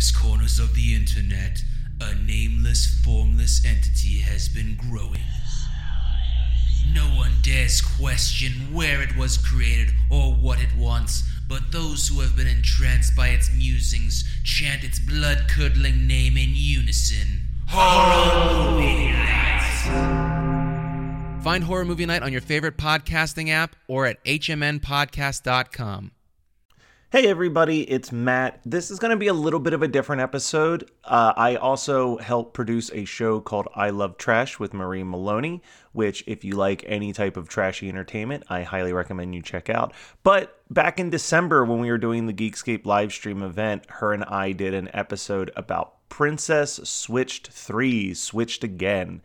Darkest corners of the internet, a nameless, formless entity has been growing. No one dares question where it was created or what it wants, but those who have been entranced by its musings chant its blood curdling name in unison Horror Movie Night! Find Horror Movie Night on your favorite podcasting app or at hmnpodcast.com. Hey everybody, it's Matt. This is going to be a little bit of a different episode. Uh, I also help produce a show called I Love Trash with Marie Maloney, which, if you like any type of trashy entertainment, I highly recommend you check out. But back in December, when we were doing the Geekscape live stream event, her and I did an episode about Princess Switched 3, Switched Again.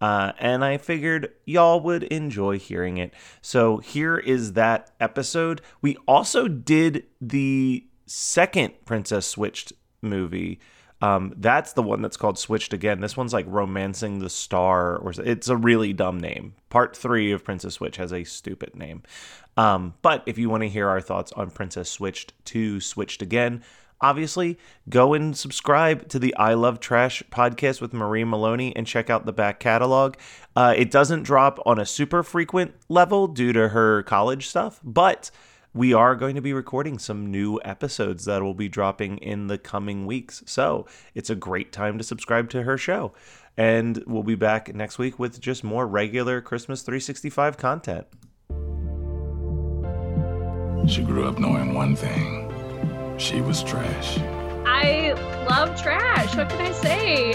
Uh, and I figured y'all would enjoy hearing it. So here is that episode. We also did the second Princess Switched movie. Um, that's the one that's called Switched Again. This one's like Romancing the Star, or it's a really dumb name. Part three of Princess Switch has a stupid name. Um, but if you want to hear our thoughts on Princess Switched 2 Switched Again, obviously go and subscribe to the I Love Trash podcast with Marie Maloney and check out the back catalog. Uh, it doesn't drop on a super frequent level due to her college stuff, but we are going to be recording some new episodes that will be dropping in the coming weeks. So it's a great time to subscribe to her show. And we'll be back next week with just more regular Christmas 365 content. She grew up knowing one thing she was trash. I love trash. What can I say?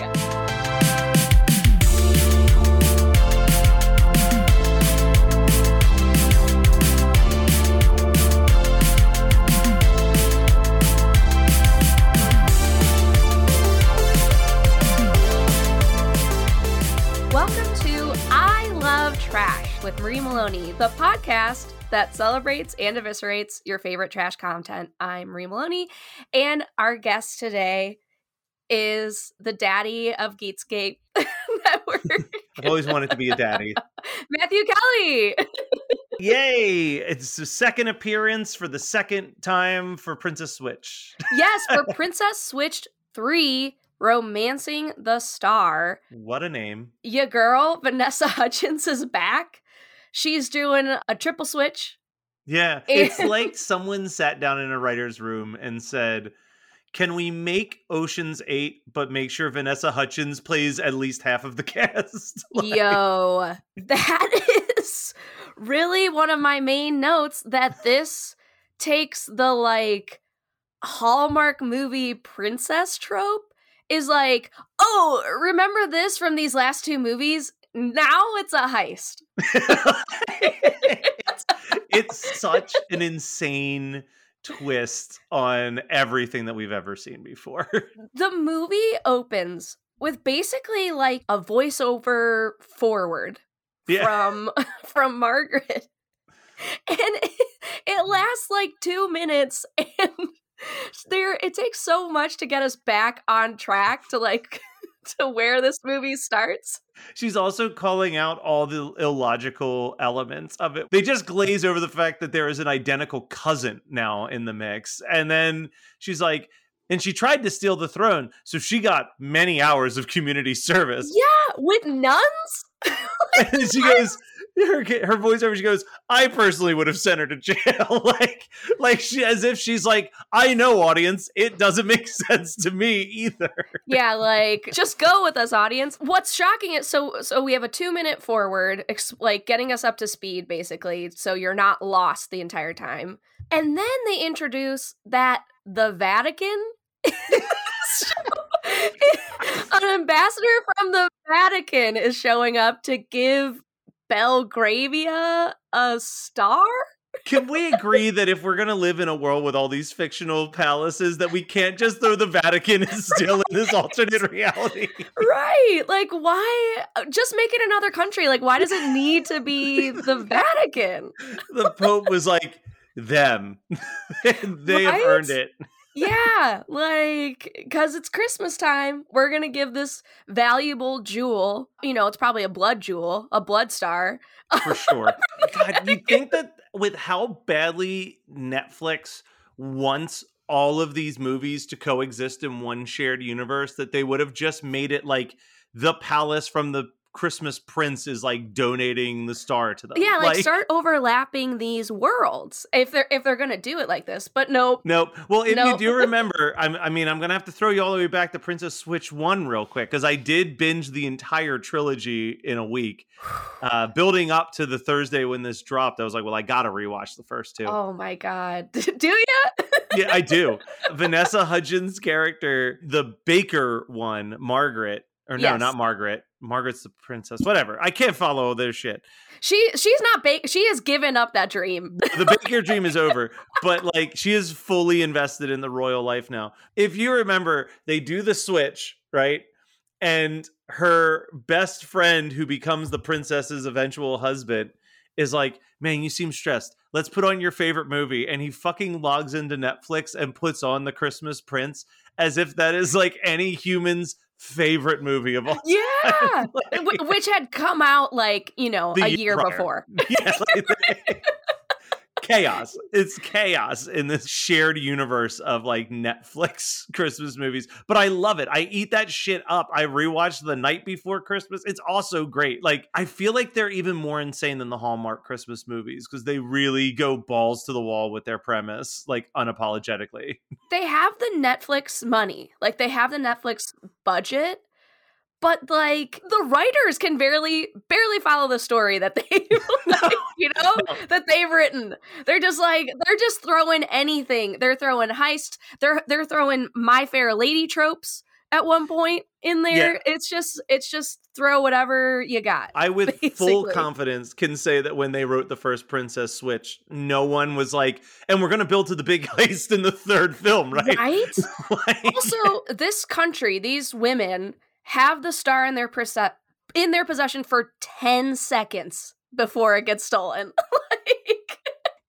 Welcome to I Love Trash with Marie Maloney, the podcast that celebrates and eviscerates your favorite trash content. I'm Marie Maloney, and our guest today is the daddy of Geekscape Network, I've always wanted to be a daddy. Matthew Kelly. Yay! It's the second appearance for the second time for Princess Switch. yes, for Princess Switched 3 Romancing the Star. What a name. Your girl, Vanessa Hudgens, is back. She's doing a triple switch. Yeah. It's like someone sat down in a writer's room and said, Can we make Ocean's 8, but make sure Vanessa Hudgens plays at least half of the cast? Like- Yo, that is really one of my main notes that this takes the like Hallmark movie princess trope is like, oh, remember this from these last two movies? Now it's a heist. it's, it's such an insane twist on everything that we've ever seen before. The movie opens with basically like a voiceover forward Yeah. from from Margaret. And it, it lasts like 2 minutes and there it takes so much to get us back on track to like to where this movie starts. She's also calling out all the illogical elements of it. They just glaze over the fact that there is an identical cousin now in the mix. And then she's like, and she tried to steal the throne. So she got many hours of community service. Yeah, with nuns? and she goes, her, her voiceover, she goes, I personally would have sent her to jail. like, like she, as if she's like, I know, audience, it doesn't make sense to me either. yeah, like just go with us, audience. What's shocking is so so we have a two minute forward, ex- like getting us up to speed, basically, so you're not lost the entire time. And then they introduce that the Vatican. an ambassador from the Vatican is showing up to give Belgravia a star? Can we agree that if we're gonna live in a world with all these fictional palaces, that we can't just throw the Vatican is still in this alternate reality? Right. Like, why? uh, Just make it another country. Like, why does it need to be the Vatican? The Pope was like, them. they have earned it. Yeah. Like, because it's Christmas time, we're going to give this valuable jewel. You know, it's probably a blood jewel, a blood star. for sure. God, you think that with how badly Netflix wants all of these movies to coexist in one shared universe, that they would have just made it like the palace from the Christmas Prince is like donating the star to them. Yeah, like, start overlapping these worlds if they're if they're gonna do it like this. But nope. Nope. Well, if you do remember, I'm, I mean, I'm gonna have to throw you all the way back to Princess Switch One real quick because I did binge the entire trilogy in a week, uh, building up to the Thursday when this dropped. I was like, well, I gotta rewatch the first two. Oh my god. do you? yeah, I do. Vanessa Hudgens' character, the Baker one, Margaret, or no, Yes. not Margaret. Margaret's the princess. Whatever. I can't follow their shit. She she's not ba- she has given up that dream. The Baker dream is over, but like she is fully invested in the royal life now. If you remember, they do the switch, right? And her best friend, who becomes the princess's eventual husband, is like, Man, you seem stressed. Let's put on your favorite movie. And he fucking logs into Netflix and puts on The Christmas Prince as if that is like any human's favorite movie of all Yeah. Like- Which had come out like, you know, The a year year before. yeah, like, chaos. It's chaos in this shared universe of like Netflix Christmas movies. But I love it. I eat that shit up. I rewatched The Night Before Christmas. It's also great. Like I feel like they're even more insane than the Hallmark Christmas movies because they really go balls to the wall with their premise, like unapologetically. They have the Netflix money. Like they have the Netflix budget. But like the writers can barely barely follow the story that they like, you know that they've written. They're just like they're just throwing anything. They're throwing heist. They're they're throwing My Fair Lady tropes at one point in there. It's just it's just throw whatever you got. I, with full confidence, can say that when they wrote the first Princess Switch, no one was like, and we're going to build to the big heist in the third film, right? right? Like- also, this country, these women have the star in their perse- in their possession for 10 seconds before it gets stolen. like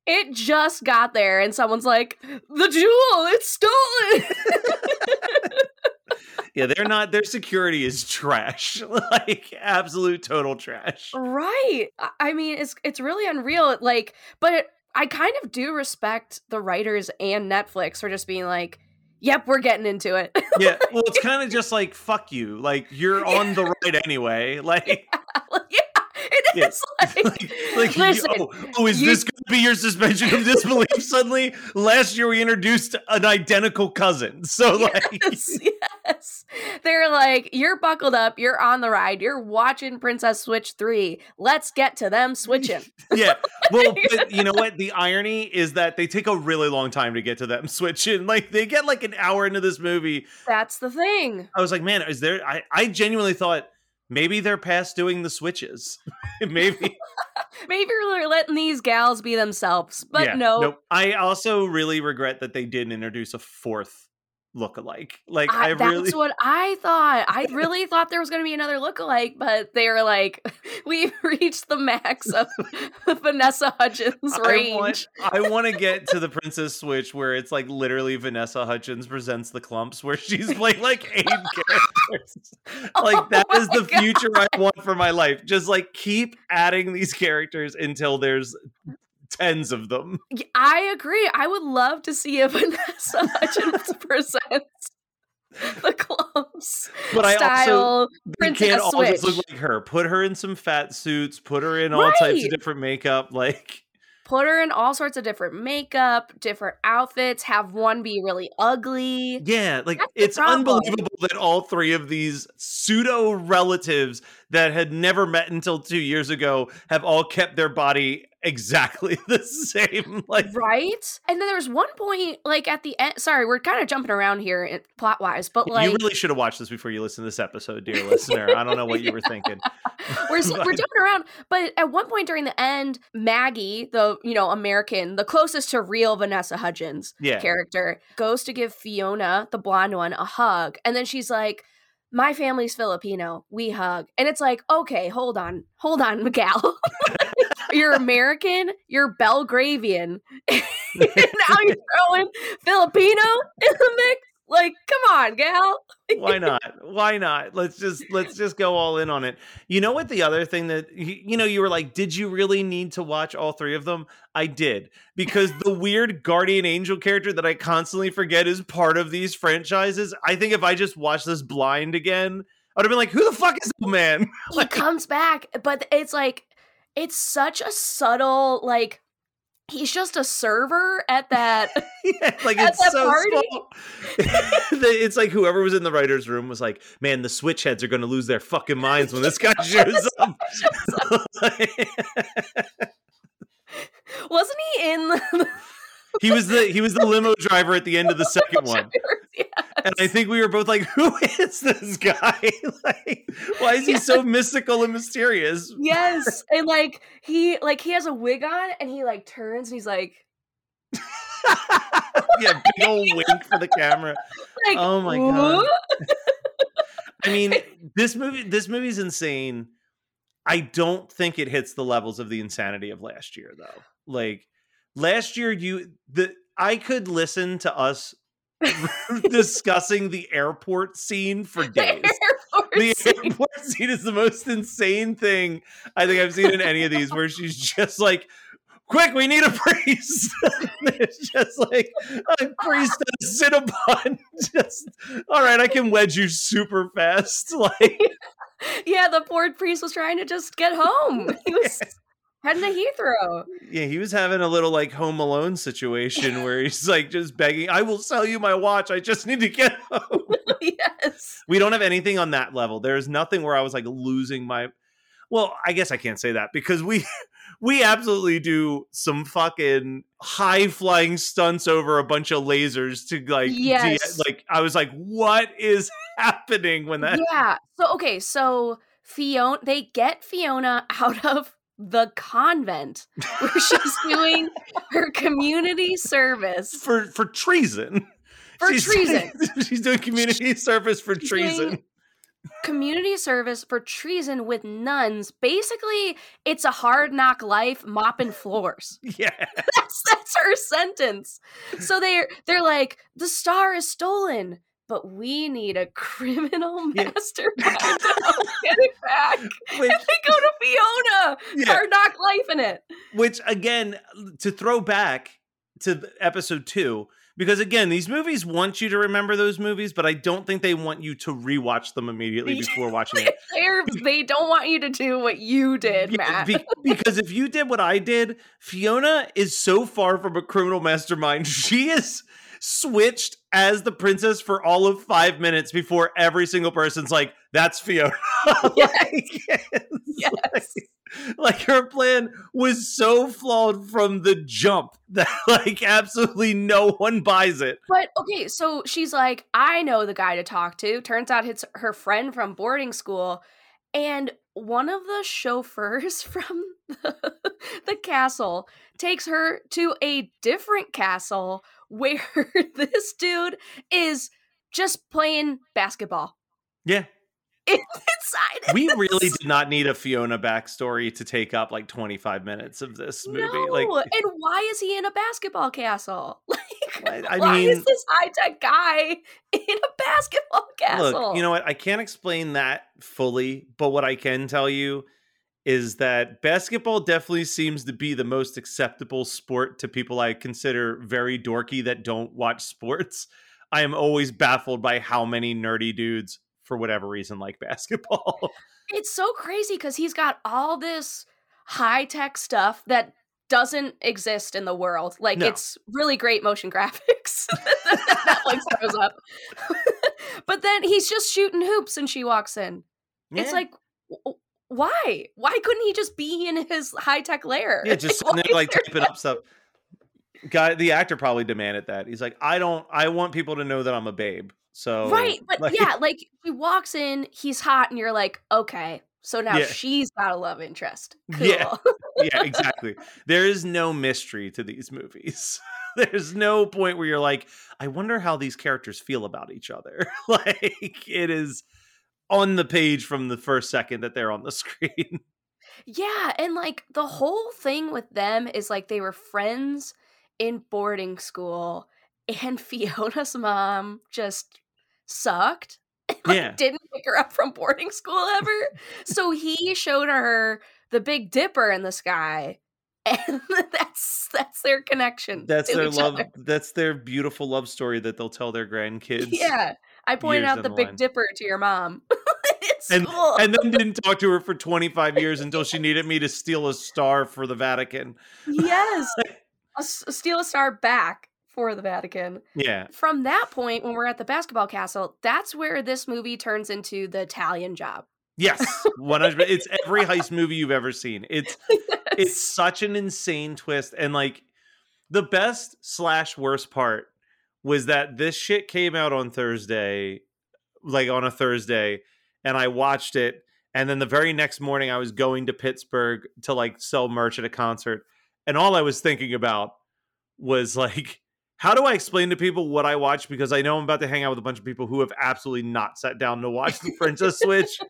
it just got there and someone's like, "The jewel, it's stolen." yeah, they're not. Their security is trash, like absolute total trash. right. I- I mean, it's it's really unreal like but I kind of do respect the writers and Netflix for just being like, "Yep, we're getting into it." Yeah, well, it's kind of just like fuck you. Like you're on the right anyway. Like, yeah, it Yeah. is like, like, like listen, oh, oh, is you- this going to be your suspension of disbelief? Suddenly, last year we introduced an identical cousin. So like, yes, yes. They're like, you're buckled up, you're on the ride, you're watching Princess Switch 3. Let's get to them switching. yeah. Well, but you know what? The irony is that they take a really long time to get to them switching. Like they get like an hour into this movie. That's the thing. I was like, man, is there? I, I genuinely thought maybe they're past doing the switches. maybe. Maybe we're letting these gals be themselves, but Yeah, no. Nope. I also really regret that they didn't introduce a fourth lookalike. Like I, I, that's really. what I thought. I really thought there was going to be another lookalike, but they were like, "We've reached the max of Vanessa Hudgens' I range." want, I want to get to the Princess Switch where it's like literally Vanessa Hudgens presents the Klumps where she's playing like eight characters. Like oh that Oh is the my future I want for my life. Just like keep adding these characters until there's tens of them. I agree. I would love to see if Vanessa Hudgens presents the Klumps But I also style can't all just look like her. Put her in some fat suits, put her in all types of different makeup. Like Put her in all sorts of different makeup, different outfits. Have one be really ugly. Yeah, like That's it's unbelievable that all three of these pseudo relatives that had never met until two years ago have all kept their body exactly the same. Like right? And then there was one point, like at the end. Sorry, we're kind of jumping around here plot wise, but like you really should have watched this before you listen to this episode, dear listener. I don't know what you were thinking. we're s- we're jumping around, but at one point during the end, Maggie, the you know American, the closest to real Vanessa Hudgens Yeah. character, goes to give Fiona, the blonde one, a hug, and then she's like. My family's Filipino. We hug. And it's like, okay, hold on. Hold on, Miguel. You're American, you're Belgravian. now you're throwing Filipino in the mix? Like, come on, gal. Why not? Why not? Let's just let's just go all in on it. You know what the other thing that you know you were like, did you really need to watch all three of them? I did because the weird guardian angel character that I constantly forget is part of these franchises. I think if I just watched this blind again, I'd have been like, who the fuck is the man? he comes back, but it's like it's such a subtle like he's just a server at that yeah, like At it's that so party? small. it's like whoever was in the writers' room was like, "Man, the switch heads are going to lose their fucking minds when this guy shows up." wasn't he in the he was the he was the limo driver at the end of the second one, Yes. and I think we were both like, "Who is this guy? like, why is he so mystical and mysterious?" yes and like he like he has a wig on and he like turns and he's like yeah, big old wink for the camera. like Oh my God. I mean, this movie this movie's insane. I don't think it hits the levels of the insanity of last year though. Like last year you the I could listen to us discussing the airport scene for days. airport The scene. airport scene is the most insane thing I think I've seen in any of these where she's just like Quick, we need a priest. it's just like a priest and a Cinnabon. Just all right, I can wedge you super fast. Like yeah the poor priest was trying to just get home he was heading to heathrow Yeah, he was having a little like home alone situation where he's like just begging, I will sell you my watch. I just need to get home. yes we don't have anything on that level. There's nothing where I was like losing my well, I guess I can't say that because we we absolutely do some fucking high flying stunts over a bunch of lasers to like de- Yes. like I was like, what is happening when that yeah so okay so fiona they get fiona out of the convent where she's doing her community service for for treason. for She's- treason she's doing community service for treason. community service for treason with nuns basically it's a hard knock life mopping floors Yeah. that's that's her sentence so they're they're like the star is stolen but we need a criminal Yeah. mastermind to help get it back Which, and they go to Fiona. yeah. Hard knock life in it. which again to throw back to episode two because again these movies want you to remember those movies but i don't think they want you to rewatch them immediately before watching it They're, they don't want you to do what you did, Yeah, Matt. be- because if you did what i did fiona is so far from a criminal mastermind she is switched as the princess for all of five minutes before every single person's like that's fiona like, Yes. like, like her plan was so flawed from the jump that like absolutely no one buys it. But okay, so she's like, I know the guy to talk to. Turns out it's her friend from boarding school. And one of the chauffeurs from the, the castle takes her to a different castle where this dude is just playing basketball Yeah, inside. we really did not need a Fiona backstory to take up like 25 minutes of this movie. No, Like, and why is he in a basketball castle? Like, I- why mean- is this high tech guy in a basketball castle? look, you know what? I can't explain that fully, but what I can tell you is that basketball definitely seems to be the most acceptable sport to people I consider very dorky that don't watch sports. I am always baffled by how many nerdy dudes, for whatever reason, like basketball. It's so crazy because he's got all this high tech stuff that doesn't exist in the world. Like No. it's really great motion graphics that Netflix throws up. but then he's just shooting hoops and she walks in. It's like, why? Why couldn't he just be in his high tech lair? Yeah, just sitting there like typing up stuff. Guy, the actor probably demanded that. He's like, I don't. I want people to know that I'm a babe. So right, but like- yeah, like he walks in, he's hot, and you're like, okay, so now Yeah. she's got a love interest. Cool. Yeah. yeah, exactly. There is no mystery to these movies. There's no point where you're like, I wonder how these characters feel about each other. like it is on the page from the first second that they're on the screen. Yeah, and like the whole thing with them is like they were friends in boarding school, and Fiona's mom just sucked. like, Yeah. didn't pick her up from boarding school ever. so he showed her the Big Dipper in the sky, and that's that's their connection. That's their love. other. That's their beautiful love story that they'll tell their grandkids. Yeah, I pointed out the the Big line. Dipper to your mom. And, and then didn't talk to her for 25 years until she needed me to steal a star for the Vatican. yes, a, steal a star back for the Vatican. Yeah. from that point when we're at the basketball castle that's where this movie turns into the italian job Yes. 100 it's every heist movie you've ever seen. It's it's such an insane twist and like the best slash worst part was that this shit came out on thursday like on a thursday and i watched it. And then the very next morning i was going to pittsburgh to like sell merch at a concert. And all i was thinking about was like how do i explain to people what i watched because i know i'm about to hang out with a bunch of people who have absolutely not sat down to watch the princess switch.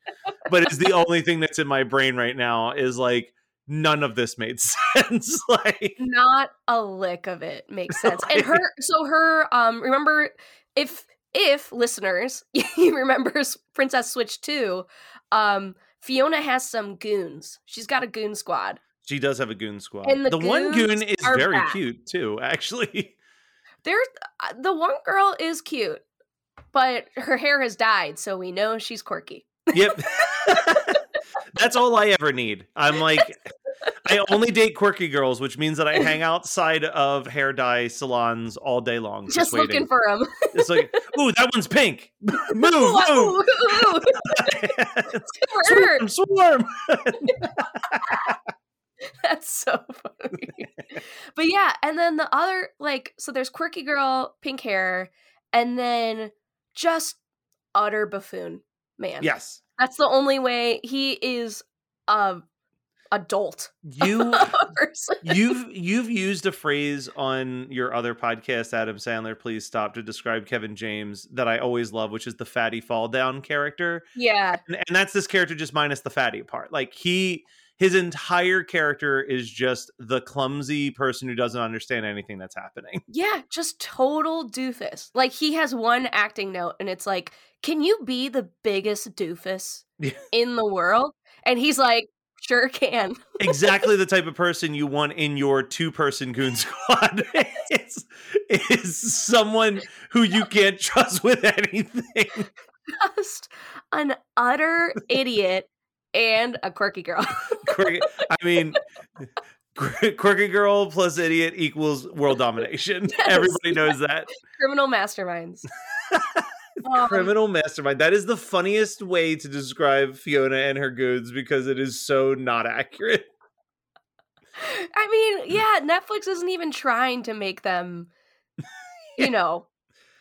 But it's the only thing that's in my brain right now is like none of this made sense like not a lick of it makes sense. And her so her um remember if if listeners you remember princess switch 2 um fiona has some goons. She's got a goon squad. She does have a goon squad. And the the, one goon is very back. cute too actually. There's uh, the one girl is cute but her hair has dyed so we know she's quirky. Yep. That's all i ever need. I'm like i only date quirky girls which means that i hang outside of hair dye salons all day long just, just looking for them. it's like ooh that one's pink move Ooh, move ooh, ooh. It's good for her. swarm swarm That's so funny. but yeah, and then the other like so there's quirky girl, pink hair, and then just utter buffoon man. yes That's the only way he is a adult You you've you've used a phrase on your other podcast adam sandler please stop to describe kevin james that i always love which is the fatty fall down character Yeah. and, and that's this character just minus the fatty part like he his entire character is just the clumsy person who doesn't understand anything that's happening Yeah, just total doofus. Like he has one acting note and it's like, "Can you be the biggest doofus in the world?" And he's like, "Sure can." exactly the type of person you want in your two person goon squad is, is someone who you can't trust with anything just an utter idiot and a quirky girl. quirky, I mean, quirky girl plus idiot equals world domination. Yes. Everybody knows that. Criminal masterminds. Um, Criminal mastermind. That is the funniest way to describe Fiona and her goons because it is so not accurate. I mean, yeah, Netflix isn't even trying to make them, you know,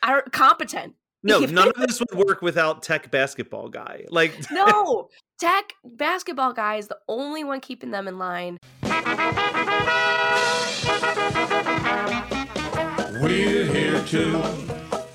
I don't, competent. No, Even- none of this would work without tech basketball guy. Like, No, tech basketball guy is the only one keeping them in line. We're here to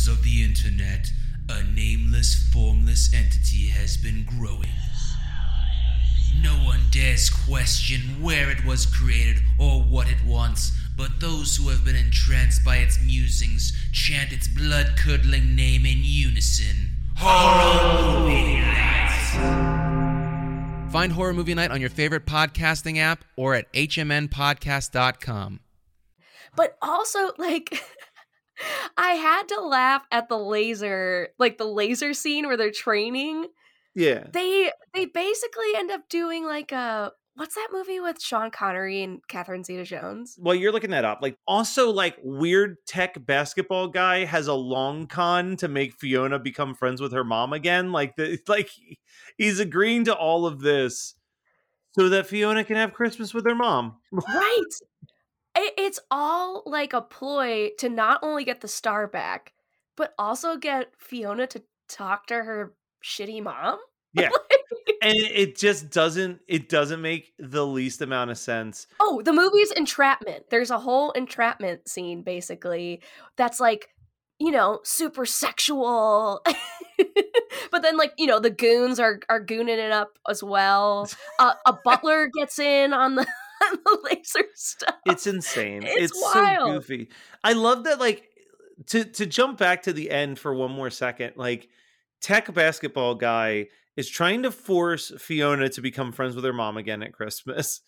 Corners of the internet, a nameless, formless entity has been growing. No one dares question where it was created or what it wants, but those who have been entranced by its musings chant its blood curdling name in unison. Horror Movie Night! Find Horror Movie Night on your favorite podcasting app or at hmnpodcast.com. But also, like, I had to laugh at the laser, like the laser scene where they're training. Yeah. They they basically end up doing like a what's that movie with Sean Connery and Catherine Zeta Jones? Well, you're looking that up. Like, also, like, weird tech basketball guy has a long con to make Fiona become friends with her mom again. Like, the like he's agreeing to all of this so that Fiona can have Christmas with her mom. Right. It, it's all like a ploy to not only get the star back, but also get Fiona to talk to her shitty mom. Yeah. and it just doesn't it doesn't make the least amount of sense. Oh, the movie's entrapment. There's a whole entrapment scene basically that's like, you know, super sexual. but then like, you know, the goons are are gooning it up as well. Uh, a butler gets in on the on the laser stuff. It's insane. It's It's, so goofy. I love that like to to jump back to the end for one more second, like tech basketball guy is trying to force Fiona to become friends with her mom again at Christmas.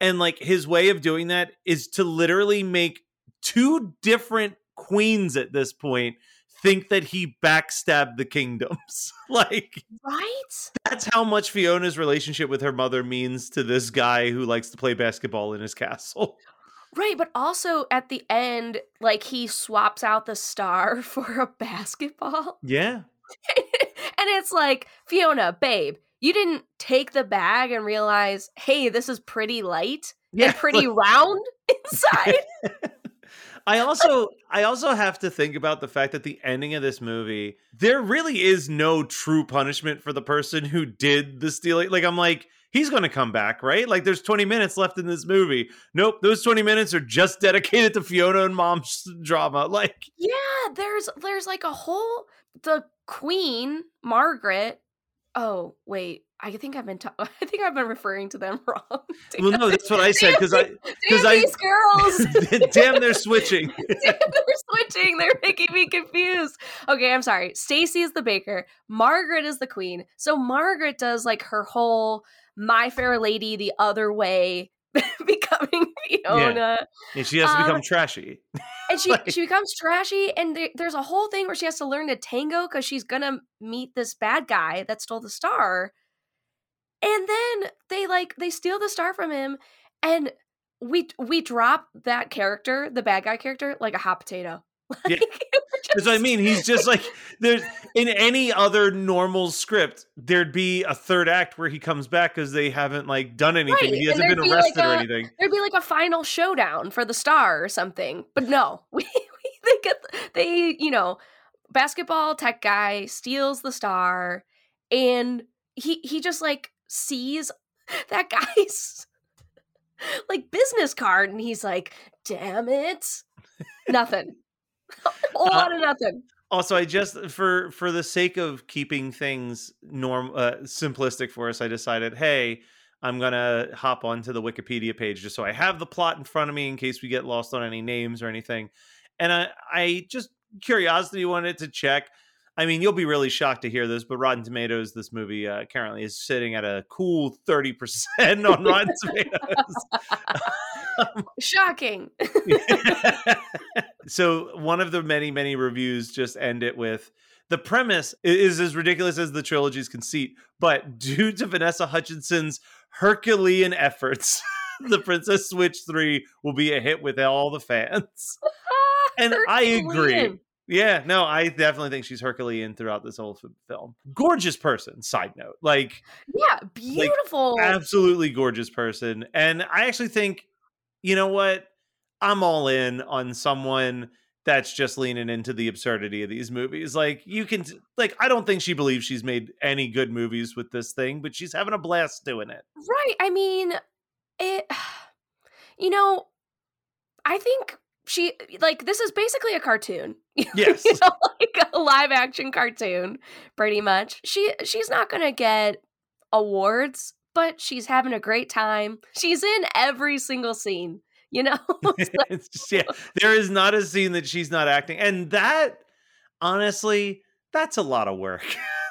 And like his way of doing that is to literally make two different queens at this point think that he backstabbed the kingdoms. like Right? that's how much Fiona's relationship with her mother means to this guy who likes to play basketball in his castle. Right, but also at the end, like he swaps out the star for a basketball. Yeah. and it's like, Fiona, babe, you didn't take the bag and realize, hey, this is pretty light and pretty round inside. I also I also have to think about the fact that the ending of this movie, there really is no true punishment for the person who did the stealing. Like I'm like, he's gonna come back, right? Like there's 20 minutes left in this movie. Nope, those 20 minutes are just dedicated to Fiona and mom's drama. Like yeah, there's there's like a whole the queen, Margaret. Oh, wait. I think I've been ta- I think I've been referring to them wrong. well no, that's what I said because I because I these girls. damn they're switching. they're switching. They're making me confused. Okay, I'm sorry. Stacy is the baker. Margaret is the queen. So Margaret does like her whole My Fair Lady the other way, becoming Fiona, And she has to Um, become trashy. and she Like- she becomes trashy. And there, there's a whole thing where she has to learn to tango because she's gonna meet this bad guy that stole the star. And then they like they steal the star from him, and we we drop that character, the bad guy character, like a hot potato. Like, we're That's what I mean. He's just like there's in any other normal script, there'd be a third act where he comes back because they haven't like done anything. Right, He hasn't been be, like, arrested or a- anything. There'd be like a final showdown for the star or something. But no, we, we they get they you know basketball tech guy steals the star, and he he just like sees that guy's like business card, and he's like, "Damn it, nothing." A whole Uh, lot of nothing. Also, I just for for the sake of keeping things norm uh, simplistic for us, I decided, hey, I'm gonna hop onto the Wikipedia page just so I have the plot in front of me in case we get lost on any names or anything. And I, I just curiosity wanted to check. I mean, you'll be really shocked to hear this, but Rotten Tomatoes, this movie uh, currently is sitting at a cool thirty percent on Rotten Tomatoes. Shocking. so one of the many many reviews just end it with the premise is as ridiculous as the trilogy's conceit but due to vanessa hudgens's herculean efforts the princess switch 3 will be a hit with all the fans and i agree Herculean. Yeah no i definitely think she's herculean throughout this whole f- film gorgeous person side note like Yeah, beautiful. absolutely gorgeous person and i actually think you know what i'm all in on someone that's just leaning into the absurdity of these movies like you can like i don't think she believes she's made any good movies with this thing but she's having a blast doing it Right. I mean, it, you know, I think she, like, this is basically a cartoon. Yes. you know, like a live action cartoon, pretty much. She, she's not going to get awards, but she's having a great time. She's in every single scene. you know? Just, yeah, there is not a scene that she's not acting, and that honestly, that's a lot of work.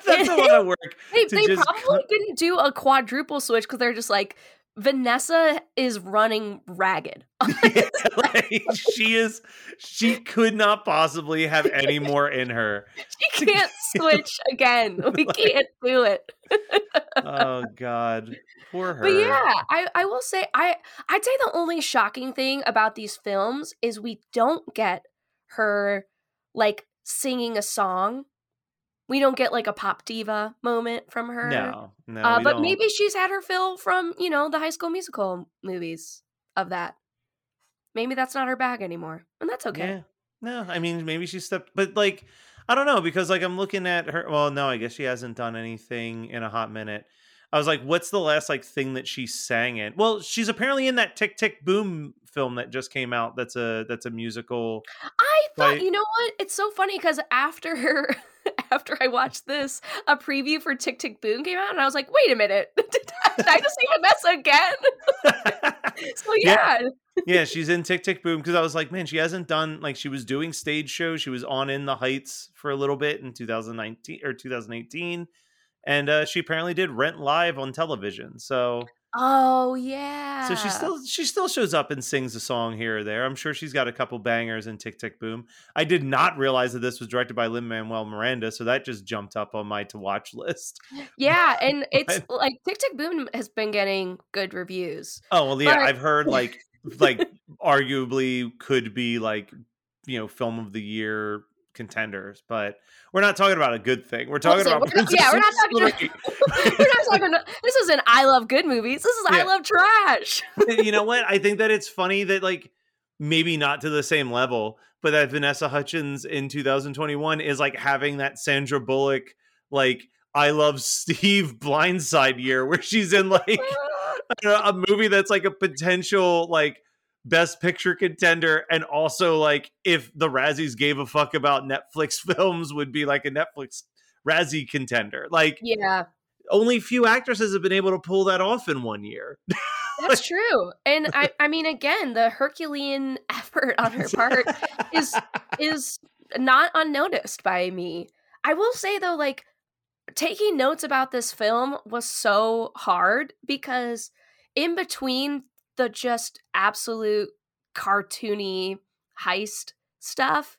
that's a lot of work. they they probably cut- didn't do a quadruple switch because they're just like, Vanessa is running ragged. Yeah, like, she is. She could not possibly have any more in her. She can't switch again. We Like- can't do it. Oh God, poor her. But yeah, I, I will say I I'd say the only shocking thing about these films is we don't get her like singing a song. We don't get like a pop diva moment from her. no, no, uh, but don't. maybe she's had her fill from you know the High School Musical movies of that. Maybe that's not her bag anymore, and that's okay. Yeah. No, I mean maybe she stepped, but like I don't know because like I'm looking at her. Well, no, I guess she hasn't done anything in a hot minute. I was like, what's the last like thing that she sang in? Well, she's apparently in that Tick Tick Boom film that just came out. That's a that's a musical. I thought, Right. you know what? It's so funny because after after I watched this, a preview for Tick Tick Boom came out, and I was like, wait a minute, did I, did I just see Vanessa again? so Yeah. yeah, yeah, she's in Tick Tick Boom because I was like, man, she hasn't done like she was doing stage shows. She was on In the Heights for a little bit in 2019 or 2018, and uh, she apparently did Rent live on television. So oh yeah. So she still she still shows up and sings a song here or there. I'm sure she's got a couple bangers in Tick Tick Boom. I did not realize that this was directed by Lin Manuel Miranda, so that just jumped up on my to watch list. yeah, and it's like Tick Tick Boom has been getting good reviews. Oh well, yeah, But- I've heard like like arguably could be like you know film of the year contenders, but we're not talking about a good thing. We're talking about we're not- yeah, we're not talking- We're not talking. This isn't I love good movies. This is I love trash. You know what? I think that it's funny that like maybe not to the same level, but that Vanessa Hudgens in 2021 is like having that Sandra Bullock like I love Steve blindside year where she's in like I don't know, a movie that's like a potential like best picture contender and also like if the Razzies gave a fuck about Netflix films would be like a Netflix Razzie contender. Like yeah, only few actresses have been able to pull that off in one year. that's true. And I, I mean, again, the Herculean effort on her part is is not unnoticed by me. I will say though, like taking notes about this film was so hard because in between the just absolute cartoony heist stuff,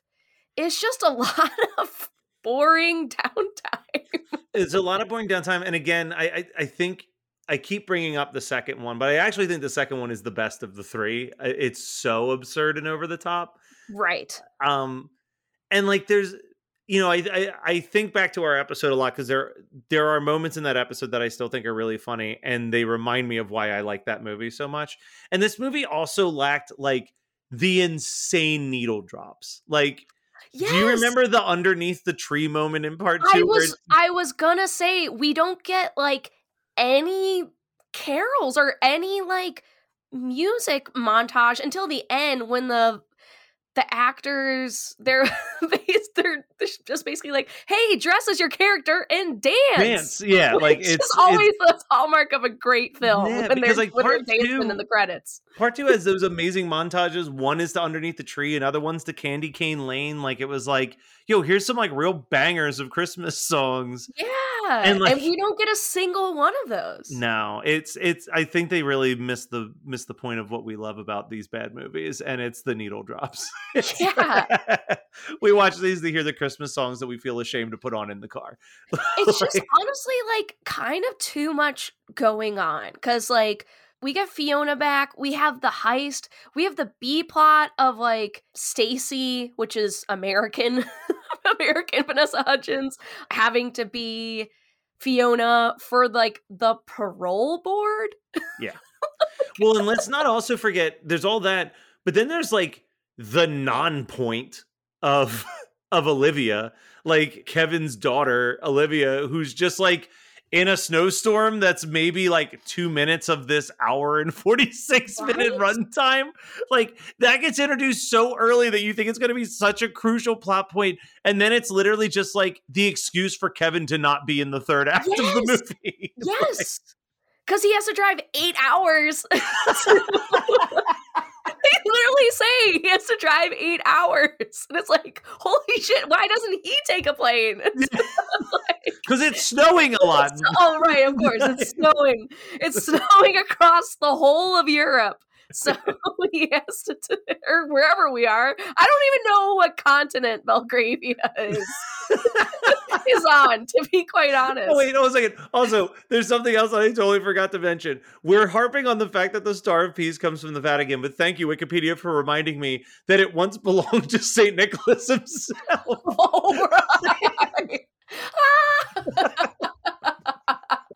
it's just a lot of boring downtime. it's a lot of boring downtime. And again, I, I I think I keep bringing up the second one, but I actually think the second one is the best of the three. It's so absurd and over the top. right. um and like there's you know I, I i think back to our episode a lot because there there are moments in that episode that i still think are really funny and they remind me of why i like that movie so much and this movie also lacked like the insane needle drops like Yes. do you remember the underneath the tree moment in part two I was I was gonna say we don't get like any carols or any like music montage until the end when the the actors they're they're just basically like hey dress as your character and dance. Dance yeah like it's, always it's the hallmark of a great film Yeah, when because, like, when part two- in the credits. part two has those amazing montages. One is to underneath the tree another one's to candy cane lane. Like it was like yo here's some like real bangers of christmas songs. Yeah And, and, like- we don't get a single one of those No, it's it's. I think they really missed the missed the point of what we love about these bad movies, and it's the needle drops. Yeah. we watch these to hear the Christmas songs that we feel ashamed to put on in the car. it's just honestly like kind of too much going on because like we get fiona back we have the heist we have the b plot of like stacy which is american american vanessa hudgens having to be fiona for like the parole board Yeah. Oh well, and let's not also forget there's all that, but then there's like the non-point of of Olivia, like Kevin's daughter, Olivia, who's just like in a snowstorm that's maybe like two minutes of this hour and 46 minute Right? runtime. Like that gets introduced so early that you think it's going to be such a crucial plot point, And then it's literally just like the excuse for Kevin to not be in the third act of the movie. Yes. Because he has to drive eight hours. they literally say he has to drive eight hours, and it's like, holy shit! Why doesn't he take a plane? Because it's snowing a lot. oh right, of course, it's snowing. It's snowing across the whole of Europe. So he has to, t- or wherever we are. I don't even know what continent Belgravia is is on. To be quite honest. Oh wait, no, a second. Also, there's something else I totally forgot to mention. We're harping on the fact that the Star of Peace comes from the Vatican, but thank you, Wikipedia, for reminding me that it once belonged to Saint Nicholas himself. Oh, right.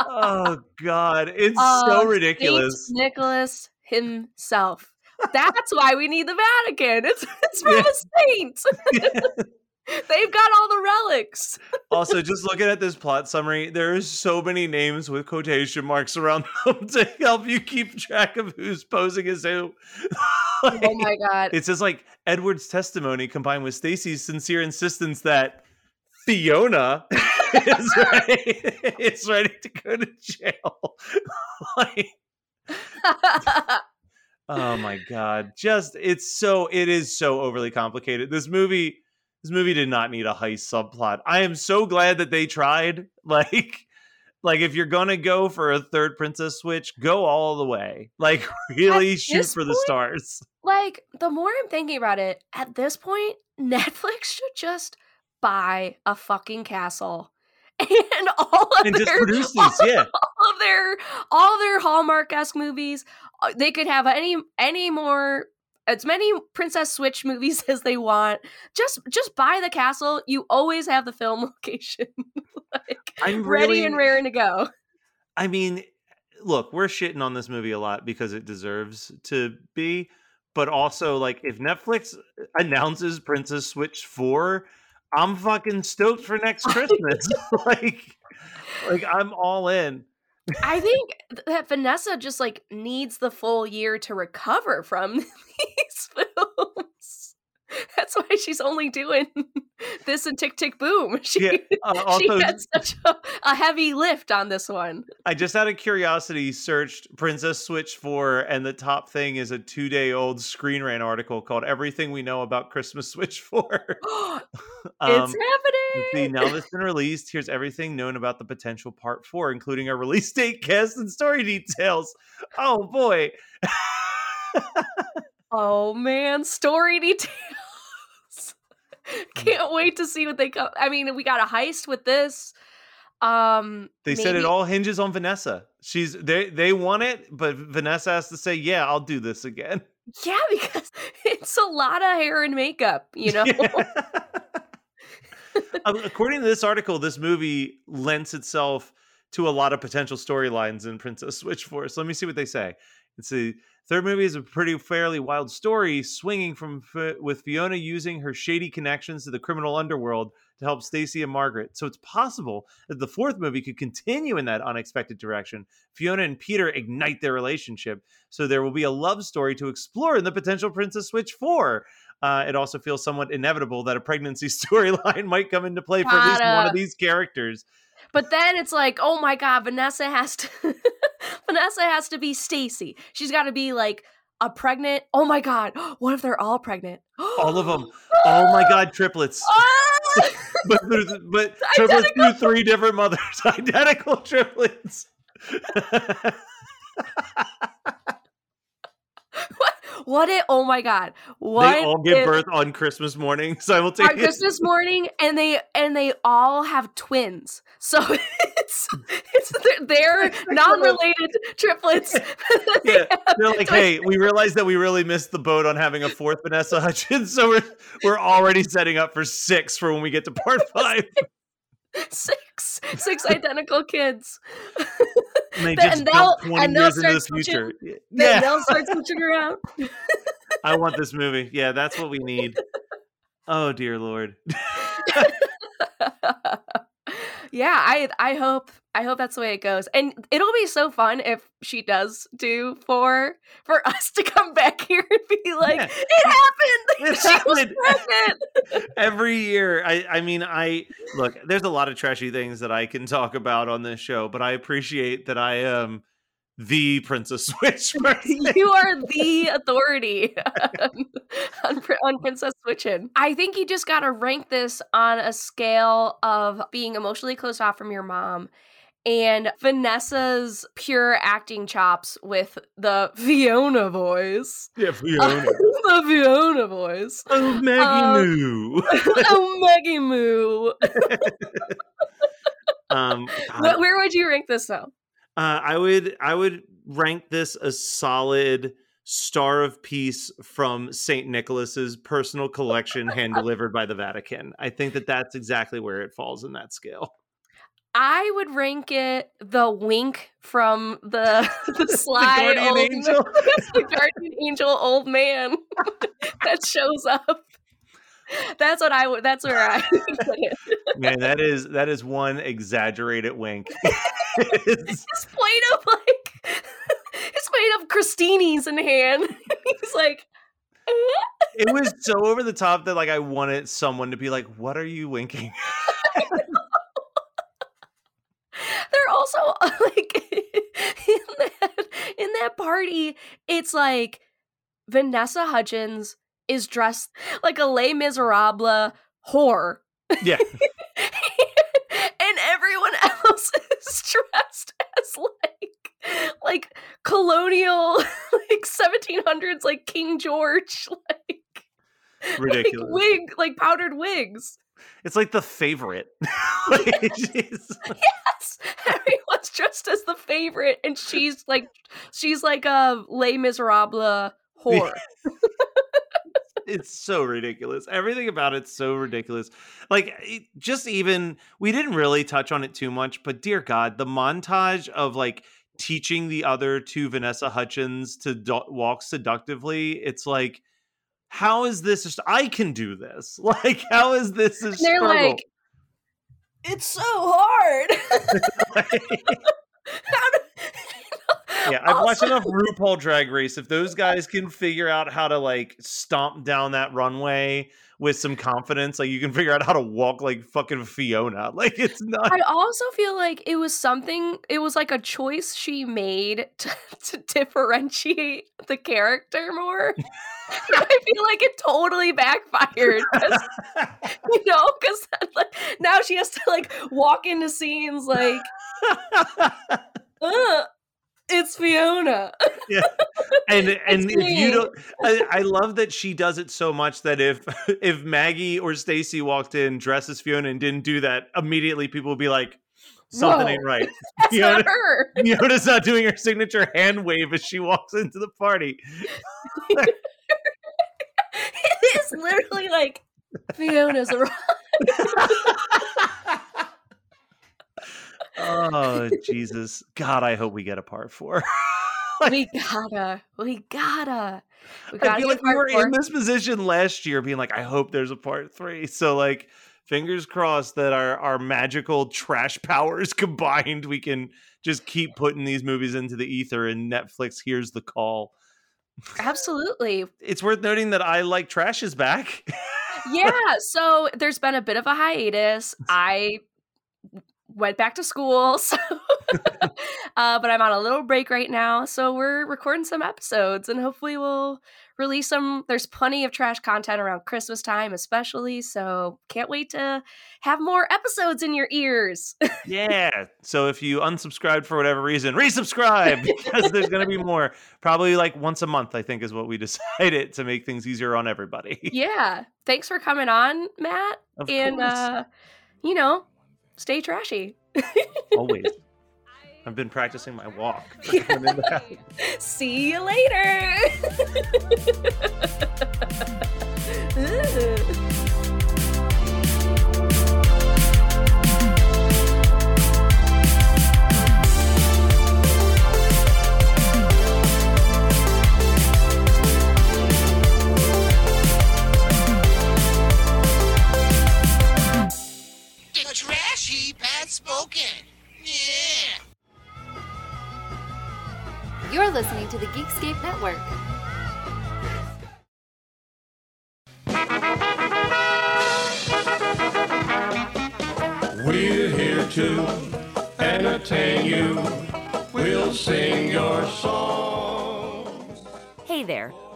Oh God, it's Uh, so Saint ridiculous. Nicholas himself. That's why we need the Vatican. It's it's from Yeah. a saint. They've got all the relics. also, just looking at this plot summary, there are so many names with quotation marks around them to help you keep track of who's posing as who. Like, Oh my god. It says like Edward's testimony combined with Stacy's sincere insistence that Fiona is ready, is ready to go to jail. like, oh my god, just it's so it is so overly complicated. This movie, this movie did not need a heist subplot. I am so glad that they tried. Like, like if you're gonna go for a third princess switch, go all the way. Like, really At shoot for the stars. like the more I'm thinking about it, at this point, Netflix should just buy a fucking castle and all of And their produce these, yeah. all of their all their Hallmark esque movies. Uh, They could have any any more as many Princess Switch movies as they want. Just just buy the castle. You always have the film location like I'm ready really- and raring to go. I mean, look, we're shitting on this movie a lot because it deserves to be, but also like if Netflix announces Princess Switch 4, I'm fucking stoked for next Christmas. like like I'm all in. I think that Vanessa just like needs the full year to recover from these films. That's why she's only doing this and Tick Tick Boom. She, Yeah, uh, she had such a, a heavy lift on this one. I just out of curiosity searched Princess Switch 4 and the top thing is a 2-day-old Screen Rant article called Everything We Know About Christmas Switch 4. it's Um, happening. See, now that's been released. Here's everything known about the potential part four, including a release date, cast, and story details. Oh boy. Oh man, story details. Can't wait to see what they come. I mean, we got a heist with this. Um, They said it all hinges on Vanessa. She's they they want it, but Vanessa has to say, Yeah, I'll do this again. Yeah, because it's a lot of hair and makeup. You know. Um, According to this article, this movie lends itself to a lot of potential storylines in Princess Switch Force. Let me see what they say. It's a third movie is a pretty fairly wild story, swinging from with Fiona using her shady connections to the criminal underworld to help Stacy and Margaret. So it's possible that the fourth movie could continue in that unexpected direction. Fiona and Peter ignite their relationship, so there will be a love story to explore in the potential Princess Switch Four. Uh, it also feels somewhat inevitable that a pregnancy storyline might come into play for at least one of these characters. But then it's like, oh my god, Vanessa has to Vanessa has to be Stacy. She's got to be like a pregnant. Oh my god, what if they're all pregnant? All of them. Oh my god, triplets. Ah! but there's, but triplets through three different mothers, identical triplets. What? It? Oh my god! What they all give birth on Christmas morning So I will take it on. Christmas morning, and they and they all have twins. So it's it's they're, non-related triplets. Yeah, they're like, twins. hey, we realized that we really missed the boat on having a fourth Vanessa Hudgens, so we're we're already setting up for six for when we get to part five. six six identical kids. And they just they'll- jump twenty and they'll years into the switching- future. Yeah, they'll start switching around. I want this movie. Yeah, that's what we need. Oh dear lord. Yeah, I I hope I hope that's the way it goes, and it'll be so fun if she does do four for us to come back here and be like, Yeah. it happened. It she was pregnant. every year i i mean i look there's a lot of trashy things that i can talk about on this show but i appreciate that i um the Princess Switch person. you are the authority on, on, on Princess Switchin. I think you just got to rank this on a scale of being emotionally closed off from your mom and Vanessa's pure acting chops with the Fiona voice. yeah, Fiona. the Fiona voice. oh, Maggie Um, Moo. oh, Maggie Moo. um, God, Where would you rank this though? Uh, I would I would rank this a solid star of peace from Saint Nicholas's personal collection, hand delivered by the Vatican. I think that that's exactly where it falls in that scale. I would rank it the wink from the the sly Guardian old Angel? the guardian angel old man that shows up. That's what I would. That's where I put it. Man, that is that is one exaggerated wink. It's- His plate of like it's made of crostinis in hand. He's like, "Eh?" it was so over the top that like I wanted someone to be like, "What are you winking?" they're also like in that in that party it's like vanessa hudgens is dressed like a Les Miserables whore Yeah. and everyone else is dressed as like like colonial like 1700s like king george like Ridiculous. like wig like powdered wigs It's like the favorite. Like, yes everyone's dressed as the favorite and she's like she's like a Les Miserables whore it's so ridiculous. Everything about it's so ridiculous. Like it- just even we didn't really touch on it too much, but dear God, the montage of like teaching the other two Vanessa Hudgens to do- walk seductively. It's like, how is this? Just, I can do this. Like, how is this they're struggle? like it's so hard How do- yeah, I've watched enough RuPaul Drag Race. If those guys can figure out how to like stomp down that runway with some confidence, like you can figure out how to walk like fucking Fiona. Like it's not. I also feel like it was something, it was like a choice she made to, to differentiate the character more. I feel like it totally backfired. you know, because like, now she has to like walk into scenes like, uh, it's Fiona. yeah, and and if you don't I, I love that she does it so much that if if maggie or stacy walked in dressed as fiona and didn't do that immediately people would be like something Whoa. ain't right That's Fiona, not her. fiona's not doing her signature hand wave as she walks into the party it is literally like Fiona's a oh jesus god i hope we get a part four we gotta, we gotta, we I gotta feel like we were four. in this position last year, being like, I hope there's a part three. So, like, fingers crossed that our our magical trash powers combined, we can just keep putting these movies into the ether, and Netflix hears the call. Absolutely, It's worth noting that I like trash is back. yeah. So there's been a bit of a hiatus. I went back to school, so uh, but I'm on a little break right now. So we're recording some episodes, and hopefully we'll release some. There's plenty of trash content around Christmas time, especially. So can't wait to have more episodes in your ears. yeah. So if you unsubscribed for whatever reason, resubscribe because there's going to be more. Probably like once a month, I think, is what we decided to make things easier on everybody. yeah. Thanks for coming on, Matt. Of and course. uh, you know, stay trashy. Always. I've been practicing my walk. for coming in the house. See you later. trash heap has spoken. Yeah. You're listening to the Geekscape Network. We're here to entertain you. We'll sing your songs. Hey there.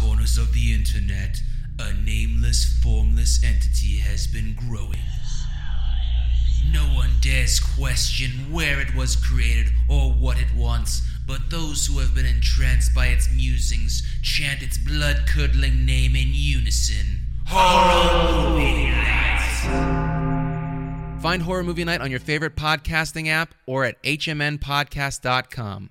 Corners of the internet, a nameless, formless entity has been growing. No one dares question where it was created or what it wants, but those who have been entranced by its musings chant its blood curdling name in unison Horror Movie Night! Find Horror Movie Night on your favorite podcasting app or at hmnpodcast.com.